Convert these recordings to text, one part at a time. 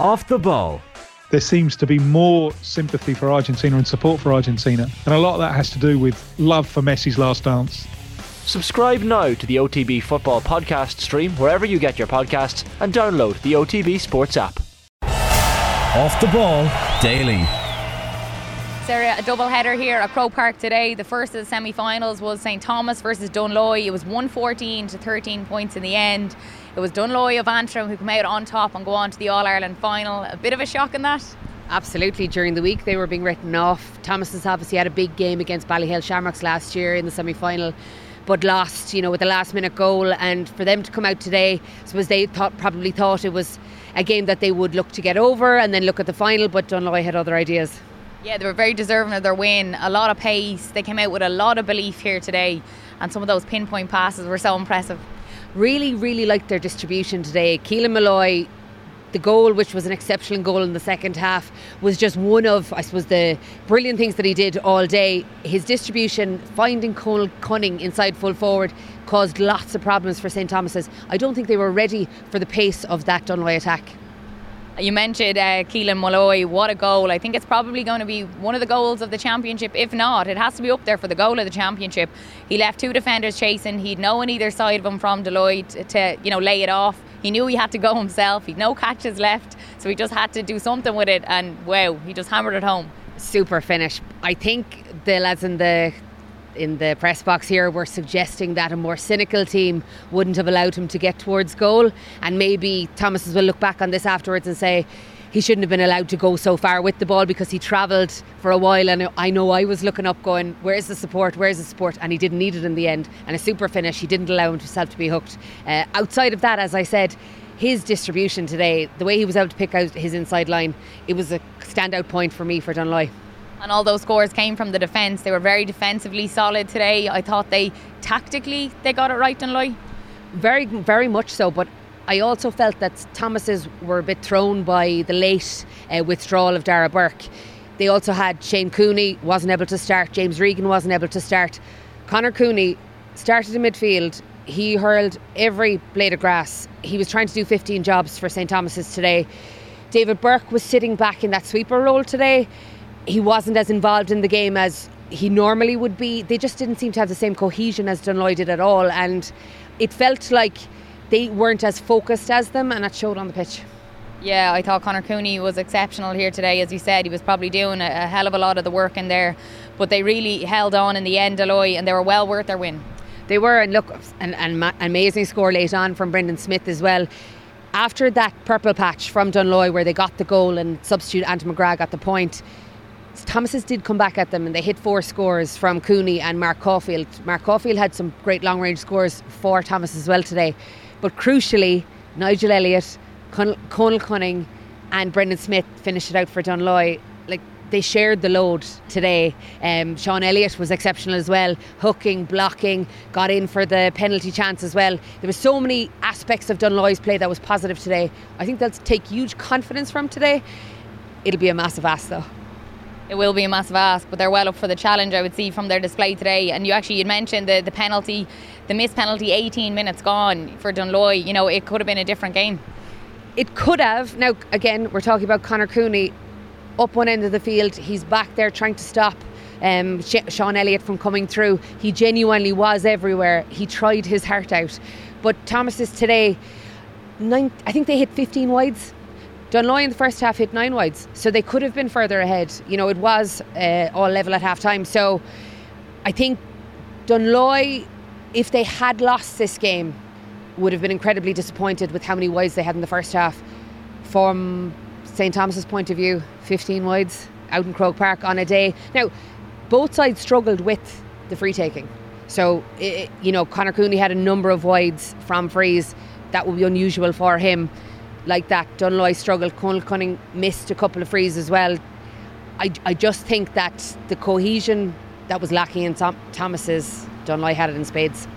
Off the ball. There seems to be more sympathy for Argentina and support for Argentina. And a lot of that has to do with love for Messi's last dance. Subscribe now to the OTB Football Podcast stream wherever you get your podcasts and download the OTB Sports app. Off the ball daily. Sarah, a double header here at Croke Park today. The first of the semi finals was St Thomas versus Dunloy. It was 114 to 13 points in the end. It was Dunloy of Antrim who came out on top and go on to the All Ireland final. A bit of a shock in that. Absolutely. During the week, they were being written off. Thomas has obviously had a big game against Ballyhale Shamrocks last year in the semi final but lost, you know, with a last minute goal. And for them to come out today, I suppose they thought probably thought it was a game that they would look to get over and then look at the final. But Dunloy had other ideas. Yeah, they were very deserving of their win. A lot of pace. They came out with a lot of belief here today, and some of those pinpoint passes were so impressive. Really, really liked their distribution today. Keelan Molloy the goal, which was an exceptional goal in the second half, was just one of, I suppose, the brilliant things that he did all day. His distribution, finding Conal Cunning inside full forward, caused lots of problems for St Thomas's. I don't think they were ready for the pace of that Dunloy attack. You mentioned uh, Keelan Molloy. What a goal. I think it's probably going to be one of the goals of the championship. If not, it has to be up there for the goal of the championship. He left two defenders chasing. He'd no on either side of him from Dunloy to, you know, lay it off. He knew he had to go himself. He'd no catches left. So he just had to do something with it. And wow, he just hammered it home. Super finish. I think the lads in the in the press box here were suggesting that a more cynical team wouldn't have allowed him to get towards goal. And maybe Thomas will look back on this afterwards and say, he shouldn't have been allowed to go so far with the ball because he travelled for a while. And I know I was looking up going where's the support? Where's the support? And he didn't need it in the end. And a super finish he didn't allow himself to be hooked. Uh, outside of that as I said his distribution today the way he was able to pick out his inside line it was a standout point for me for Dunloy and all those scores came from the defence. They were very defensively solid today. I thought they tactically they got it right, Dunloy. Very, very much so. But I also felt that Thomas's were a bit thrown by the late uh, withdrawal of Dara Burke. They also had Shane Cooney wasn't able to start. James Regan wasn't able to start. Conor Cooney started in midfield. He hurled every blade of grass. He was trying to do 15 jobs for St Thomas's today. David Burke was sitting back in that sweeper role today he wasn't as involved in the game as he normally would be. They just didn't seem to have the same cohesion as Dunloy did at all, and it felt like they weren't as focused as them, and that showed on the pitch. Yeah, I thought Conor Cooney was exceptional here today. As you said, he was probably doing a, a hell of a lot of the work in there, but they really held on in the end, Dunloy, and they were well worth their win. They were, and look, an, an amazing score late on from Brendan Smith as well after that purple patch from Dunloy where they got the goal and substitute Ant McGrath got the point, Thomas's did come back at them and they hit four scores from Cooney and Mark Caulfield. Mark Caulfield had some great long range scores for Thomas as well today. But crucially, Nigel Elliott, Conal Cunning, and Brendan Smith finished it out for Dunloy. Like they shared the load today. Um, Sean Elliott was exceptional as well, hooking, blocking, got in for the penalty chance as well. There were so many aspects of Dunloy's play that was positive today. I think they'll take huge confidence from today. It'll be a massive ask though it will be a massive ask, but they're well up for the challenge, I would see, from their display today. And you actually you mentioned the, the penalty, the missed penalty, 18 minutes gone for Dunloy. You know, it could have been a different game. It could have. Now, again, we're talking about Conor Cooney up one end of the field. He's back there trying to stop um, Sean Elliott from coming through. He genuinely was everywhere. He tried his heart out. But Thomas is today, nine, I think they hit 15 wides Dunloy in the first half hit nine wides, so they could have been further ahead. You know, it was uh, all level at half time. So I think Dunloy, if they had lost this game, would have been incredibly disappointed with how many wides they had in the first half. From St Thomas's point of view, 15 wides out in Croke Park on a day. Now, both sides struggled with the free taking. So, it, you know, Conor Cooney had a number of wides from frees. That would be unusual for him like that. Dunloy struggled. Conal Cunning missed a couple of frees as well. I, I just think that the cohesion that was lacking in Tom, Thomas's, Dunloy had it in spades.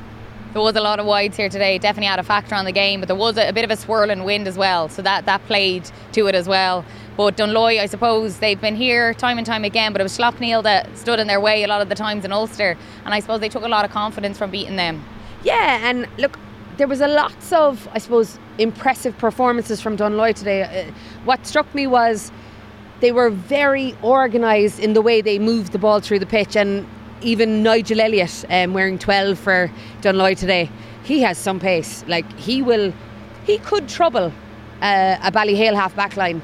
There was a lot of wides here today. Definitely had a factor on the game, but there was a, a bit of a swirling wind as well, so that that played to it as well. But Dunloy, I suppose they've been here time and time again, but it was Slaughtneil that stood in their way a lot of the times in Ulster, and I suppose they took a lot of confidence from beating them. Yeah, and look, there was a lots of, I suppose, impressive performances from Dunloy today. Uh, what struck me was they were very organised in the way they moved the ball through the pitch, and even Nigel Elliott, um, wearing 12 for Dunloy today, he has some pace. Like he will, he could trouble uh, a Ballyhale half back line.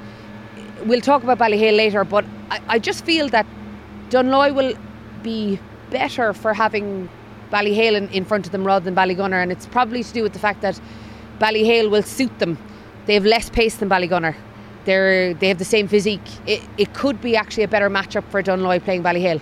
We'll talk about Ballyhale later, but I, I just feel that Dunloy will be better for having Ballyhale in, front of them rather than Ballygunner, and it's probably to do with the fact that Ballyhale will suit them. They have less pace than Ballygunner. They're, they have the same physique. It, it could be actually a better matchup for Dunloy playing Ballyhale.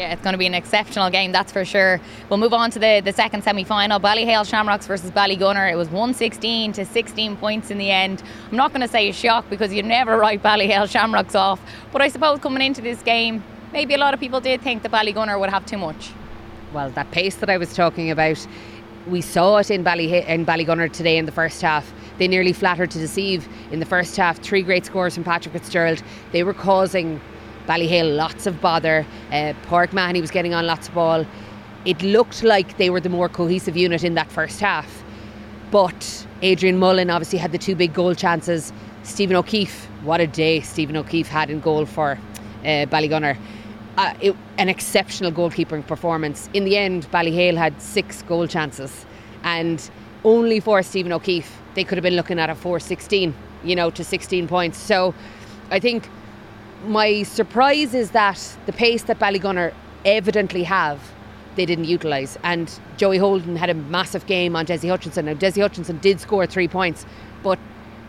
Yeah, it's going to be an exceptional game, that's for sure. We'll move on to the, the second semi final Ballyhale Shamrocks versus Ballygunner. It was 116 to 16 points in the end. I'm not going to say a shock because you never write Ballyhale Shamrocks off, but I suppose coming into this game, maybe a lot of people did think the Ballygunner would have too much. Well, that pace that I was talking about, we saw it in, Ballyh- in Ballygunner today in the first half. They nearly flattered to deceive in the first half. Three great scores from Patrick Fitzgerald. They were causing Ballyhale lots of bother. Uh, Pádraig Mahony was getting on lots of ball. It looked like they were the more cohesive unit in that first half. But Adrian Mullen obviously had the two big goal chances. Stephen O'Keeffe, what a day Stephen O'Keeffe had in goal for uh, Ballygunner. Uh, it, an exceptional goalkeeping performance. In the end, Ballyhale had six goal chances, and only for Stephen O'Keeffe, they could have been looking at a 4 16, you know, to 16 points. So I think my surprise is that the pace that Ballygunner evidently have, they didn't utilise. And Joey Holden had a massive game on Desi Hutchinson. Now, Desi Hutchinson did score three points, but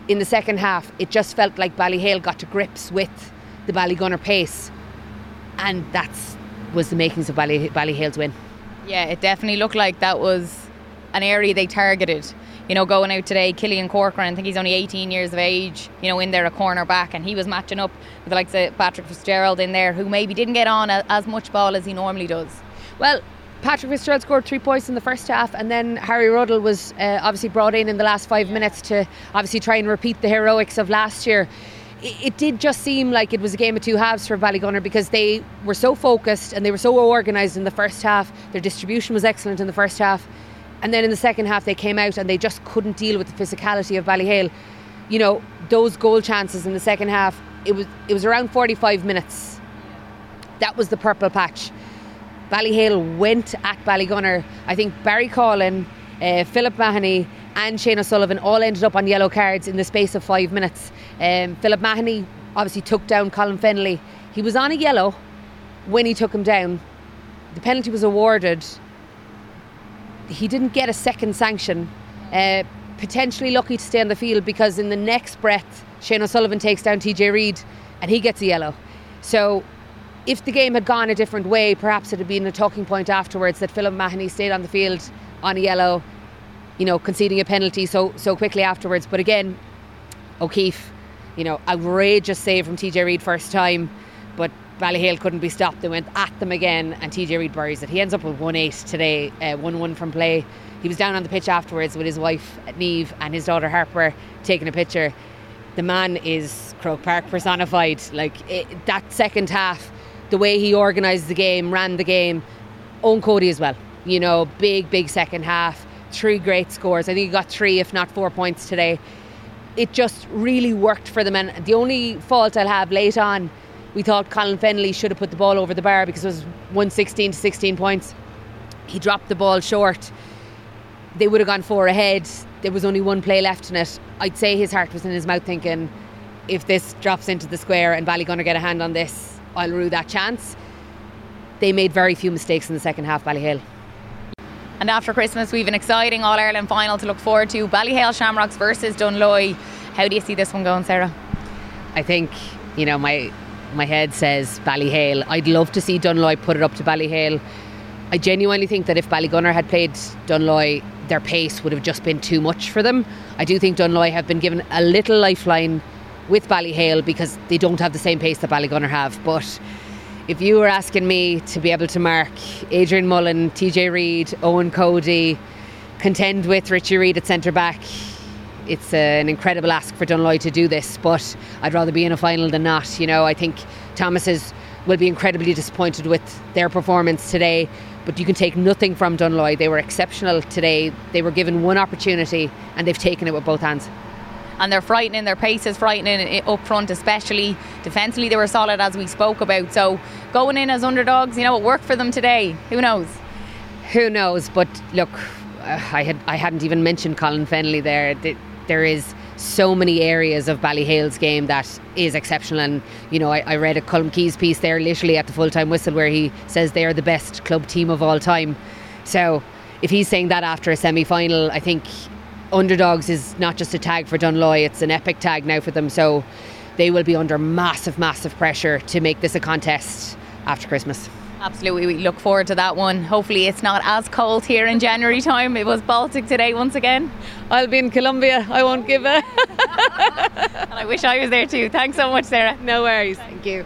in the second half, it just felt like Ballyhale got to grips with the Ballygunner pace. And that's was the makings of Bally, Ballyhale's win. Yeah, it definitely looked like that was an area they targeted you know, going out today, Killian Corcoran, I think he's only 18 years of age, you know, in there a corner back, and he was matching up with the likes of Patrick Fitzgerald in there, who maybe didn't get on a, as much ball as he normally does. Well, Patrick Fitzgerald scored three points in the first half, and then Harry Ruddle was uh, obviously brought in in the last five minutes to obviously try and repeat the heroics of last year. It, it did just seem like it was a game of two halves for Ballygunner because they were so focused and they were so organised in the first half. Their distribution was excellent in the first half and then in the second half, they came out and they just couldn't deal with the physicality of Ballyhale. You know, those goal chances in the second half, it was it was around 45 minutes. That was the purple patch. Ballyhale went at Ballygunner. I think Barry Coughlan, uh, Philip Mahony, and Shane O'Sullivan all ended up on yellow cards in the space of five minutes. Um, Philip Mahony obviously took down Colin Fennelly. He was on a yellow when he took him down. The penalty was awarded he didn't get a second sanction. Uh, potentially lucky to stay on the field because in the next breath, Shane O'Sullivan takes down TJ Reid and he gets a yellow. So if the game had gone a different way, perhaps it had been a talking point afterwards that Philip Mahony stayed on the field on a yellow, you know, conceding a penalty so so quickly afterwards. But again, O'Keeffe, you know, outrageous save from TJ Reid first time, but Ballyhale couldn't be stopped. They went at them again, and TJ Reid buries it. He ends up with 1 8 today, 1 uh, 1 from play. He was down on the pitch afterwards with his wife, Neve, and his daughter, Harper, taking a picture. The man is Croke Park personified. Like it, that second half, the way he organised the game, ran the game, Eoin Cody as well. You know, big, big second half. Three great scores. I think he got three, if not four points today. It just really worked for them. And the only fault I'll have late on we thought Colin Fennelly should have put the ball over the bar because it was 116 to 16 points. He dropped the ball short. They would have gone four ahead. There was only one play left in it. I'd say his heart was in his mouth thinking, if this drops into the square and Ballygunner get a hand on this, I'll rue that chance. They made very few mistakes in the second half, Ballyhale. And after Christmas, we've an exciting All Ireland final to look forward to Ballyhale Shamrocks versus Dunloy. How do you see this one going, Sarah? I think, you know, my my head says Ballyhale. I'd love to see Dunloy put it up to Ballyhale. I genuinely think that if Ballygunner had played Dunloy, their pace would have just been too much for them. I do think Dunloy have been given a little lifeline with Ballyhale because they don't have the same pace that Ballygunner have. But if you were asking me to be able to mark Adrian Mullen, TJ Reid, Eoin Cody, contend with Richie Reid at centre back, it's an incredible ask for Dunloy to do this, but I'd rather be in a final than not. You know, I think Thomas's will be incredibly disappointed with their performance today. but you can take nothing from Dunloy. They were exceptional today. They were given one opportunity and they've taken it with both hands and they're frightening. Their pace is frightening up front, especially defensively. They were solid as we spoke about. So going in as underdogs, you know, it worked for them today. Who knows? Who knows? But look, uh, I had I hadn't even mentioned Colin Fennelly there. There is so many areas of Ballyhale's game that is exceptional. And, you know, I, I read a Colm Keys piece there literally at the full time whistle where he says they are the best club team of all time. So if he's saying that after a semi final, I think underdogs is not just a tag for Dunloy, it's an epic tag now for them. So they will be under massive, massive pressure to make this a contest after Christmas. Absolutely, we look forward to that one. Hopefully, it's not as cold here in January time. It was Baltic today once again. I'll be in Colombia. I won't give a. and I wish I was there too. Thanks so much, Sarah. No worries. Thank you.